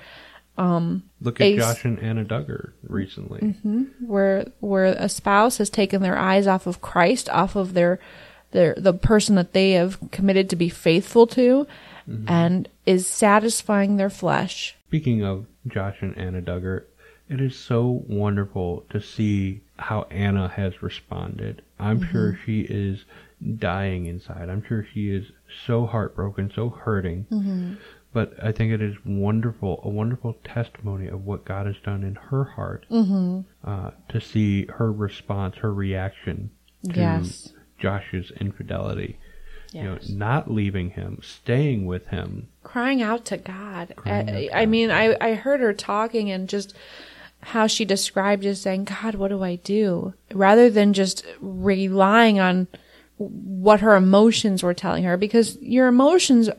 um, Look at Ace- Josh and Anna Duggar recently. where where a spouse has taken their eyes off of Christ, off of their their the person that they have committed to be faithful to, and is satisfying their flesh. Speaking of Josh and Anna Duggar, it is so wonderful to see how Anna has responded. I'm mm-hmm. sure she is dying inside. I'm sure she is so heartbroken, so hurting. Mm-hmm. But I think it is wonderful, a wonderful testimony of what God has done in her heart mm-hmm. uh, to see her response, her reaction to Yes. Josh's infidelity. You know, not leaving him, staying with him. Crying out to God. Crying out I, I mean, I I heard her talking and just how she described it, saying, "God, what do I do?" Rather than just relying on what her emotions were telling her, because your emotions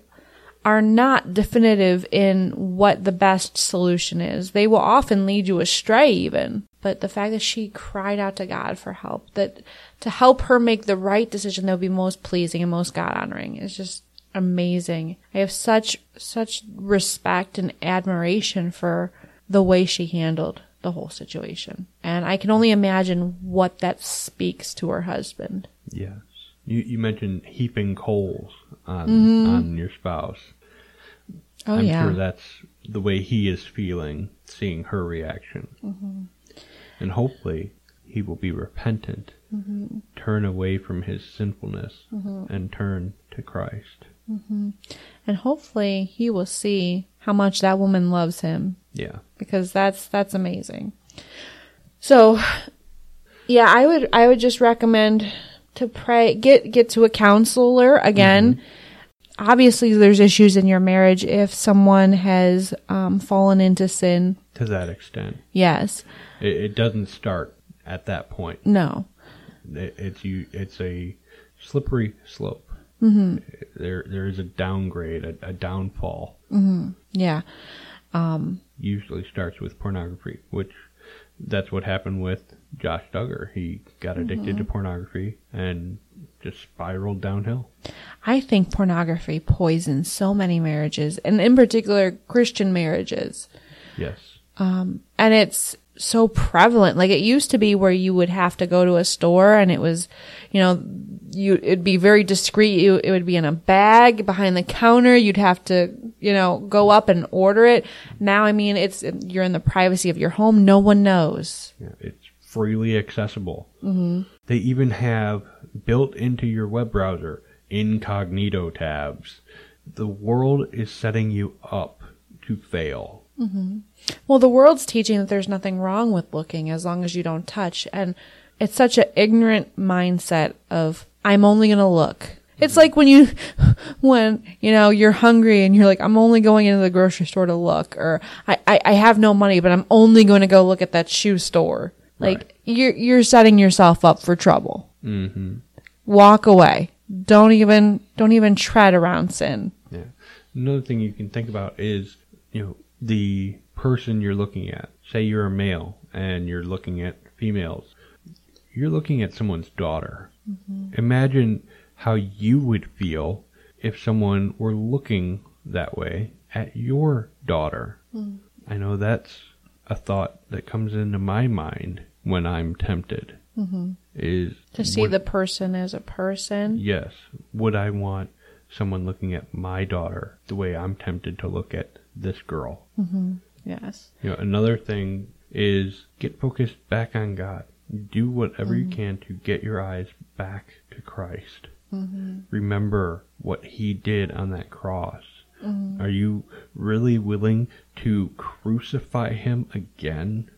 are not definitive in what the best solution is. They will often lead you astray even. But the fact that she cried out to God for help, that to help her make the right decision that would be most pleasing and most God honoring is just amazing. I have such such respect and admiration for the way she handled the whole situation. And I can only imagine what that speaks to her husband. Yes. You you mentioned heaping coals on on your spouse. Oh I'm yeah. sure that's the way he is feeling, seeing her reaction. Mm-hmm. And hopefully he will be repentant, Mm-hmm. turn away from his sinfulness, and turn to Christ. and hopefully he will see how much that woman loves him Yeah. because that's that's amazing. So, yeah, I would I would just recommend to pray get get to a counselor again. Obviously, there's issues in your marriage if someone has um, fallen into sin. To that extent, Yes, it, it doesn't start at that point. no, It, it's you. It's a slippery slope. Mm-hmm. There, there is a downgrade, a, a downfall. Mm-hmm. yeah, um, usually starts with pornography, which that's what happened with Josh Duggar. He got addicted to mm-hmm. pornography and just spiraled downhill. I think pornography poisons so many marriages, and in particular Christian marriages. Yes. Um, and it's so prevalent. Like it used to be where you would have to go to a store and it was, you know, you it'd be very discreet. You, it would be in a bag behind the counter. You'd have to, you know, go up and order it. Now, I mean, it's you're in the privacy of your home. No one knows. Yeah, it's freely accessible. Mm-hmm. They even have built into your web browser incognito tabs. The world is setting you up to fail. Well, the world's teaching that there's nothing wrong with looking as long as you don't touch. And it's such an ignorant mindset of, I'm only going to look. It's like when you, when, you know, you're hungry and you're like, I'm only going into the grocery store to look, or I, I, I have no money, but I'm only going to go look at that shoe store. Like, Right. you're, you're setting yourself up for trouble. Mm-hmm. Walk away. Don't even, don't even tread around sin. Yeah. Another thing you can think about is, you know, the person you're looking at. Say you're a male and you're looking at females. You're looking at someone's daughter. Mm-hmm. Imagine how you would feel if someone were looking that way at your daughter. Mm. I know that's a thought that comes into my mind when I'm tempted. Mm-hmm. Is To see would- the person as a person. Yes. Would I want someone looking at my daughter the way I'm tempted to look at this girl? Mm-hmm. Yes. You know, another thing is get focused back on God. Do whatever you mm-hmm. can to get your eyes back to Christ. Mm-hmm. Remember what He did on that cross. Are you really willing to crucify Him again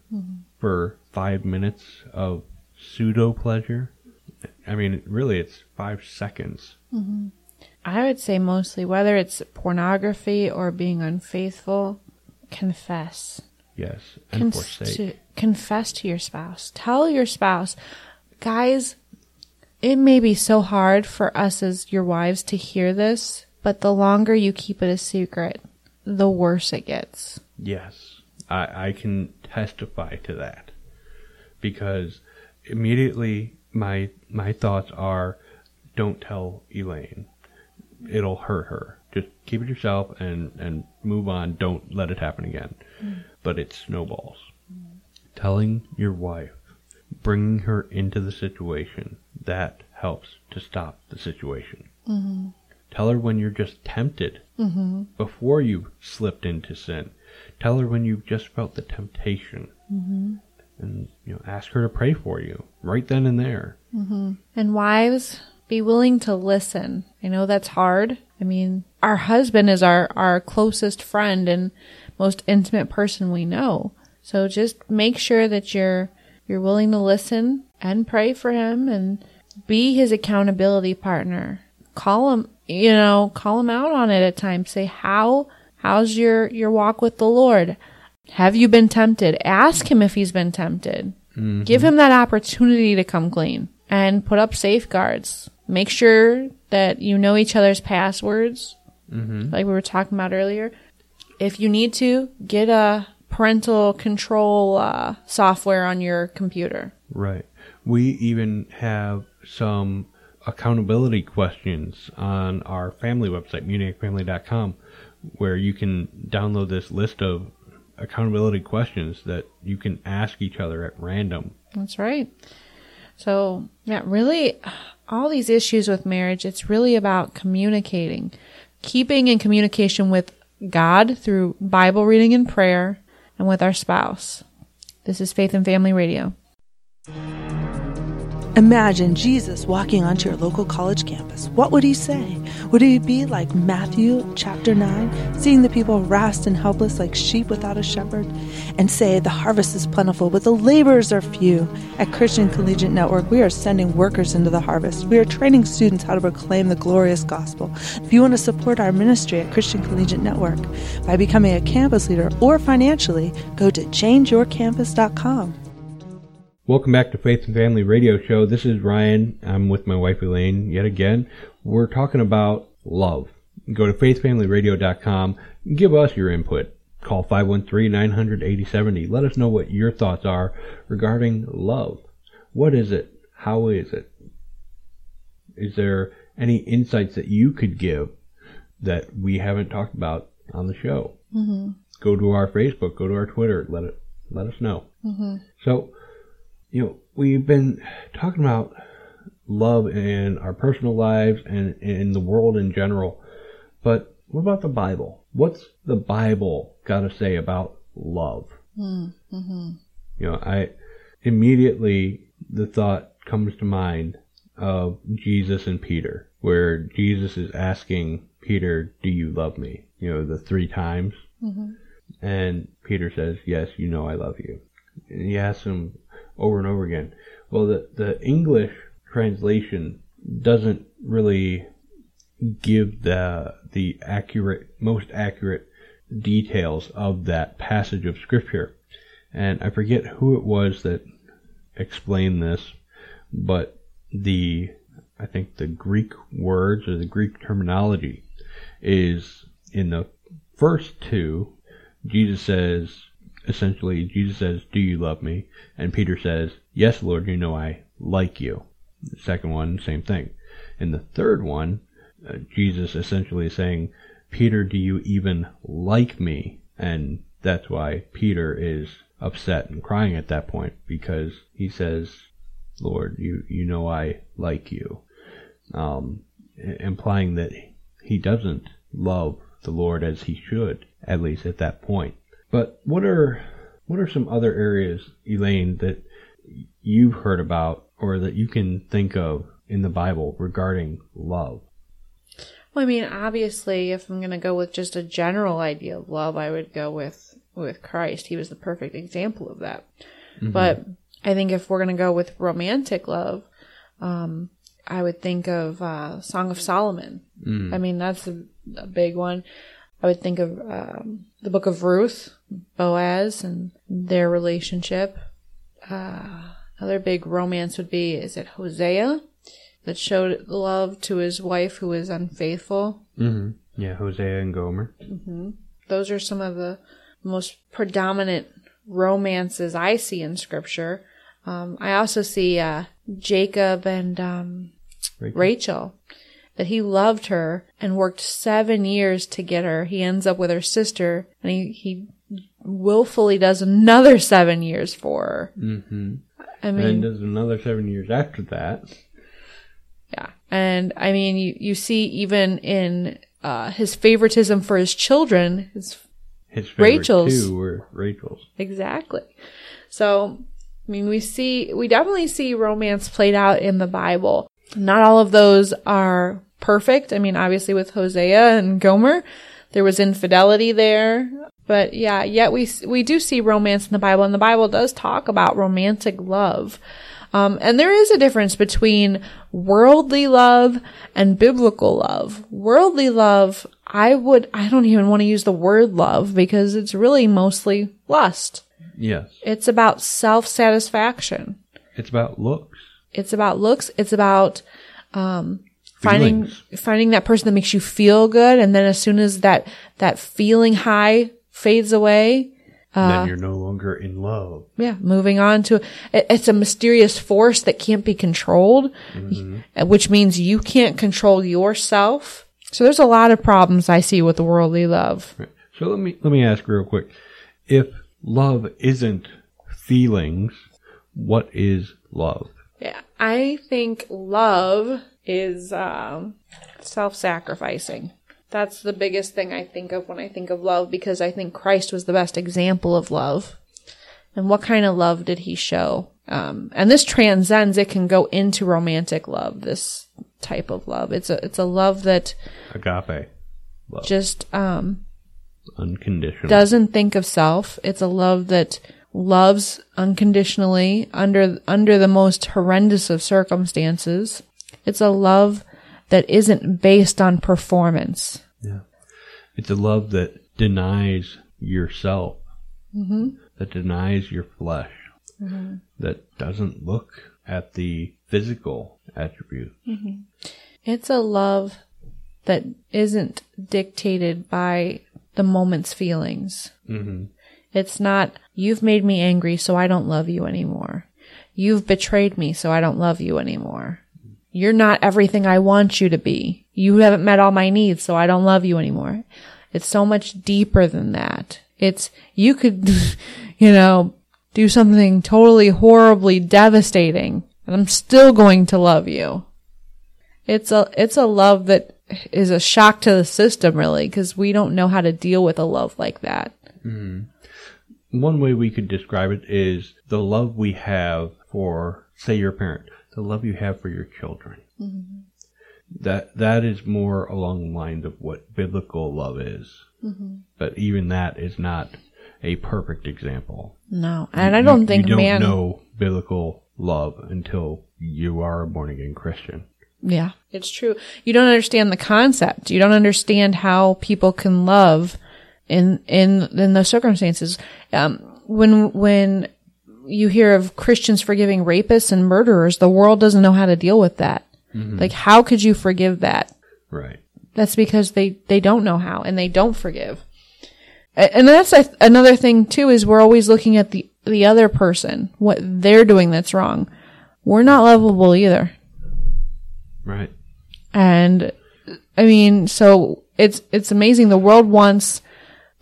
for five minutes of pseudo pleasure? I mean, really, it's five seconds. I would say mostly whether it's pornography or being unfaithful, confess. Yes, and Cons- forsake. to confess to your spouse. Tell your spouse, guys, it may be so hard for us as your wives to hear this, but the longer you keep it a secret, the worse it gets. Yes, I, I can testify to that because immediately my my thoughts are, don't tell Elaine, it'll hurt her. Just keep it yourself and and move on. Don't let it happen again. Mm. But it snowballs. Mm. Telling your wife, bringing her into the situation, that helps to stop the situation. Mm-hmm. Tell her when you're just tempted mm-hmm. before you slipped into sin. Tell her when you've just felt the temptation. Mm-hmm. And you know, ask her to pray for you right then and there. And wives, be willing to listen. I know that's hard. I mean, our husband is our, our closest friend and most intimate person we know. So just make sure that you're, you're willing to listen and pray for him and be his accountability partner. Call him, you know, call him out on it at times. Say, how, how's your, your walk with the Lord? Have you been tempted? Ask him if he's been tempted. Mm-hmm. Give him that opportunity to come clean and put up safeguards. Make sure that you know each other's passwords, like we were talking about earlier. If you need to, get a parental control uh, software on your computer. Right. We even have some accountability questions on our family website, munichfamily.com, where you can download this list of accountability questions that you can ask each other at random. That's right. So, yeah, really, all these issues with marriage, it's really about communicating, keeping in communication with God through Bible reading and prayer, and with our spouse. This is Faith and Family Radio. Imagine Jesus walking onto your local college campus. What would he say? Would he be like Matthew chapter 9, seeing the people harassed and helpless like sheep without a shepherd, and say, The harvest is plentiful, but the laborers are few? At Christian Collegiate Network, we are sending workers into the harvest. We are training students how to proclaim the glorious gospel. If you want to support our ministry at Christian Collegiate Network by becoming a campus leader or financially, go to changeyourcampus.com. Welcome back to Faith and Family Radio Show. This is Ryan. I'm with my wife Elaine yet again. We're talking about love. Go to faithfamilyradio.com. Give us your input. Call 513-900-8070. Let us know what your thoughts are regarding love. What is it? How is it? Is there any insights that you could give that we haven't talked about on the show? Mm-hmm. Go to our Facebook. Go to our Twitter. Let it. Let us know. So you know, we've been talking about love in our personal lives and in the world in general, but what about the Bible? What's the Bible got to say about love? Mm-hmm. You know, I immediately the thought comes to mind of Jesus and Peter, where Jesus is asking Peter, "Do you love me?" You know, the three times, and Peter says, "Yes, you know I love you." And he asks him over and over again. Well, the, the English translation doesn't really give the the accurate, most accurate details of that passage of scripture. And I forget who it was that explained this, but the I think the Greek words or the Greek terminology is in the first two. Jesus says essentially Jesus says, "Do you love me?" And Peter says, "Yes, Lord, you know I like you." The second one, same thing. In the third one, uh, Jesus essentially saying, "Peter, do you even like me?" And that's why Peter is upset and crying at that point because he says, "Lord, you you know I like you," um, implying that he doesn't love the Lord as he should, at least at that point. But what are what are some other areas, Elaine, that you've heard about or that you can think of in the Bible regarding love? Well, I mean, obviously, if I'm going to go with just a general idea of love, I would go with with Christ. He was the perfect example of that. But I think if we're going to go with romantic love, um, I would think of uh, Song of Solomon. I mean, that's a, a big one. I would think of um, the book of Ruth, Boaz, and their relationship. Uh, another big romance would be is it Hosea that showed love to his wife who was unfaithful. hmm Yeah, Hosea and Gomer. Those are some of the most predominant romances I see in scripture. Um, I also see uh, Jacob and um, Rachel. Rachel, that he loved her and worked seven years to get her. He ends up with her sister and he, he willfully does another seven years for her. Mm-hmm. I and mean, there's another seven years after that. yeah. And I mean, you, you see even in uh, his favoritism for his children, his His Rachel's. two were Rachel's. Exactly. So, I mean, we see, we definitely see romance played out in the Bible. Not all of those are perfect. I mean, obviously with Hosea and Gomer, there was infidelity there. But yeah, yet we, we do see romance in the Bible and the Bible does talk about romantic love. Um, and there is a difference between worldly love and biblical love. Worldly love, I would, I don't even want to use the word love because it's really mostly lust. Yes. It's about self satisfaction. It's about looks. It's about looks. It's about um, finding Feelings. finding that person that makes you feel good, and then as soon as that that feeling high fades away, Uh, then you're no longer in love. yeah, moving on to it, it's a mysterious force that can't be controlled, uh, which means you can't control yourself. So there's a lot of problems I see with the worldly love. Right. So let me let me ask real quick. If love isn't feelings, what is love? Yeah, I think love is um, self-sacrificing. That's the biggest thing I think of when I think of love because I think Christ was the best example of love. And what kind of love did he show? Um, and this transcends; it can go into romantic love. This type of love, it's a it's a love that Agape. Love. just um, Unconditional. doesn't think of self. It's a love that loves unconditionally under under the most horrendous of circumstances. It's a love that isn't based on performance. Yeah. It's a love that denies yourself, Mm-hmm. that denies your flesh, that doesn't look at the physical attributes. It's a love that isn't dictated by the moment's feelings. Mm-hmm. It's not, you've made me angry, so I don't love you anymore. You've betrayed me, so I don't love you anymore. You're not everything I want you to be. You haven't met all my needs, so I don't love you anymore. It's so much deeper than that. It's, you could, you know, do something totally horribly devastating, and I'm still going to love you. It's a, it's a love that is a shock to the system, really, because we don't know how to deal with a love like that. Mm-hmm. One way we could describe it is the love we have for, say, your parent, the love you have for your children. That that is more along the lines of what biblical love is. But even that is not a perfect example. No, and I don't You- think you don't man. know biblical love until you are a born again Christian. Yeah, it's true. You don't understand the concept. You don't understand how people can love in in in those circumstances. Um, when when you hear of Christians forgiving rapists and murderers, the world doesn't know how to deal with that. Mm-hmm. Like, how could you forgive that? Right. That's because they, they don't know how and they don't forgive. And that's a, another thing too is we're always looking at the, the other person, what they're doing that's wrong. We're not lovable either. Right. And I mean, so it's, it's amazing. The world wants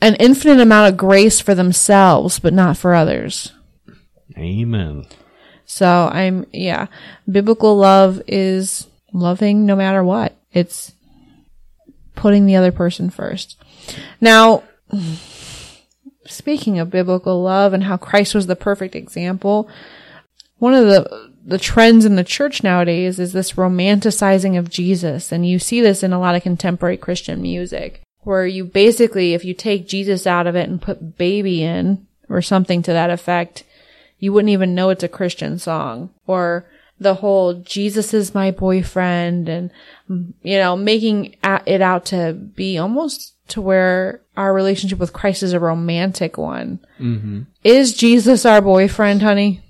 an infinite amount of grace for themselves, but not for others. Amen. So I'm, yeah, biblical love is loving no matter what. It's putting the other person first. Now, speaking of biblical love and how Christ was the perfect example, one of the the trends in the church nowadays is this romanticizing of Jesus, and you see this in a lot of contemporary Christian music, where you basically, if you take Jesus out of it and put baby in or something to that effect, you wouldn't even know it's a Christian song. Or the whole Jesus is my boyfriend and, you know, making it out to be almost to where our relationship with Christ is a romantic one. Mm-hmm. Is Jesus our boyfriend, honey?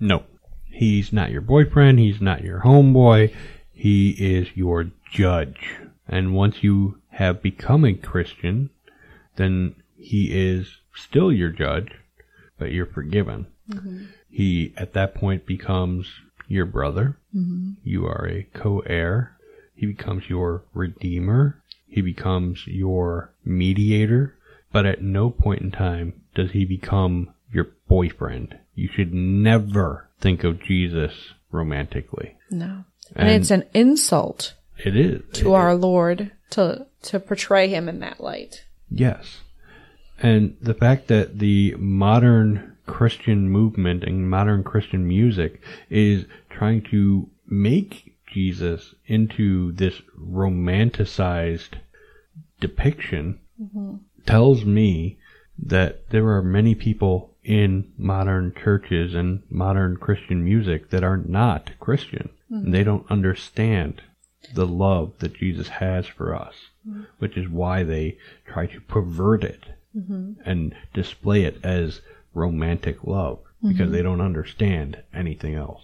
No. He's not your boyfriend. He's not your homeboy. He is your judge. And once you have become a Christian, then he is still your judge, but you're forgiven. Mm-hmm. He, at that point, becomes your brother. Mm-hmm. You are a co heir. He becomes your redeemer. He becomes your mediator. But at no point in time does he become your boyfriend. You should never think of Jesus romantically. No. And, And- it's an insult It is. to our Lord to to portray him in that light. Yes. And the fact that the modern Christian movement and modern Christian music is trying to make Jesus into this romanticized depiction mm-hmm. tells me that there are many people in modern churches and modern Christian music that are not Christian. And they don't understand the love that Jesus has for us, mm-hmm. which is why they try to pervert it and display it as romantic love because they don't understand anything else.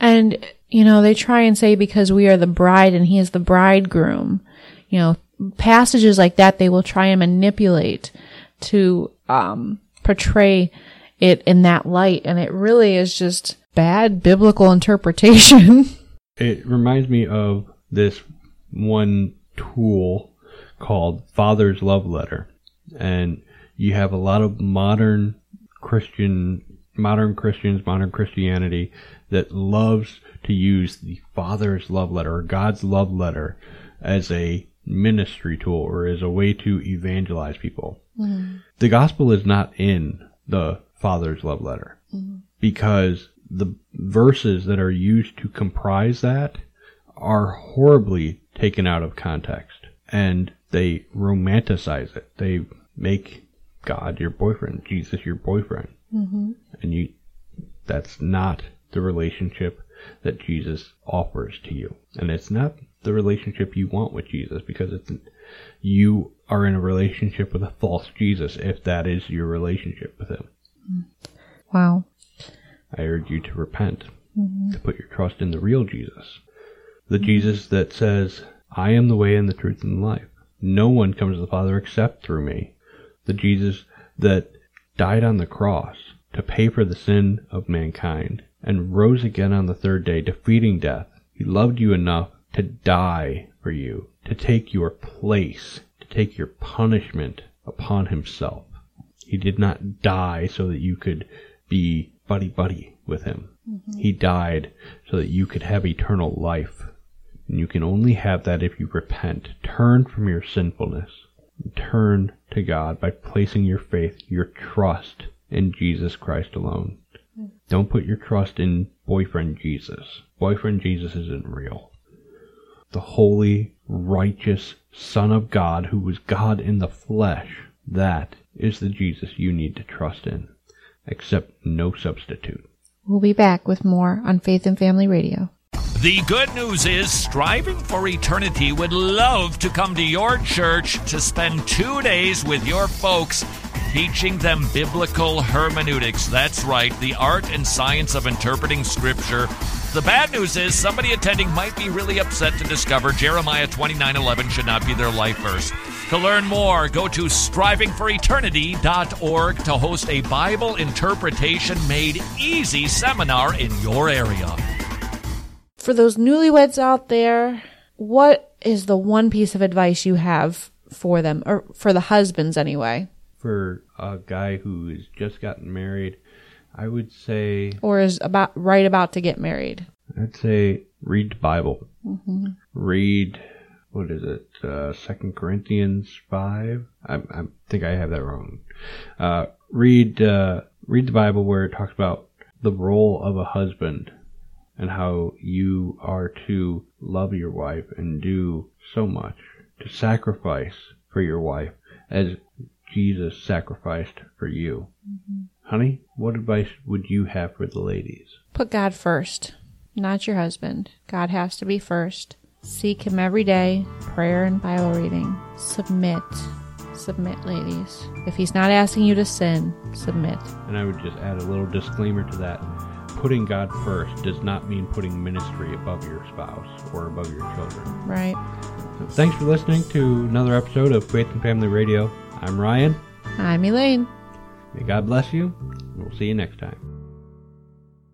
And, you know, they try and say because we are the bride and he is the bridegroom, you know, passages like that they will try and manipulate to, um, portray it in that light. And it really is just bad biblical interpretation. It reminds me of this one tool called Father's Love Letter. And you have a lot of modern Christian, modern Christians, modern Christianity that loves to use the Father's Love Letter or God's Love Letter as a ministry tool or as a way to evangelize people. Mm-hmm. The gospel is not in the Father's Love Letter mm-hmm. because the verses that are used to comprise that are horribly taken out of context. And they romanticize it. They make God your boyfriend, Jesus your boyfriend. Mm-hmm. And you, that's not the relationship that Jesus offers to you. And it's not the relationship you want with Jesus because it's, you are in a relationship with a false Jesus if that is your relationship with him. Mm. wow. I urge you to repent, mm-hmm. to put your trust in the real Jesus. The mm-hmm. Jesus that says, I am the way and the truth and the life. No one comes to the Father except through me. The Jesus that died on the cross to pay for the sin of mankind and rose again on the third day, defeating death. He loved you enough to die for you, to take your place, to take your punishment upon himself. He did not die so that you could be buddy buddy with him. Mm-hmm. He died so that you could have eternal life. And you can only have that if you repent, turn from your sinfulness, turn to God by placing your faith, your trust in Jesus Christ alone. Don't put your trust in boyfriend Jesus. Boyfriend Jesus isn't real. The holy, righteous Son of God who was God in the flesh, that is the Jesus you need to trust in. Accept no substitute. We'll be back with more on Faith and Family Radio. The good news is Striving for Eternity would love to come to your church to spend two days with your folks teaching them biblical hermeneutics. That's right, the art and science of interpreting Scripture. The bad news is somebody attending might be really upset to discover Jeremiah 29:11 should not be their life verse. To learn more, go to strivingforeternity.org to host a Bible interpretation made easy seminar in your area. For those newlyweds out there, what is the one piece of advice you have for them, or for the husbands anyway, For a guy who has just gotten married, I would say or is about right about to get married? I'd say read the Bible. Read what is it? Uh, Second Corinthians five. I, I think I have that wrong. Uh, read uh, read the Bible where it talks about the role of a husband and how you are to love your wife and do so much to sacrifice for your wife as Jesus sacrificed for you. Mm-hmm. Honey, what advice would you have for the ladies? Put God first, not your husband. God has to be first. Seek Him every day, prayer and Bible reading. Submit. Submit, ladies. If He's not asking you to sin, submit. And I would just add a little disclaimer to that. Putting God first does not mean putting ministry above your spouse or above your children. Right? So thanks for listening to another episode of Faith and Family Radio. I'm Ryan. I'm Elaine. May God bless you. and We'll see you next time.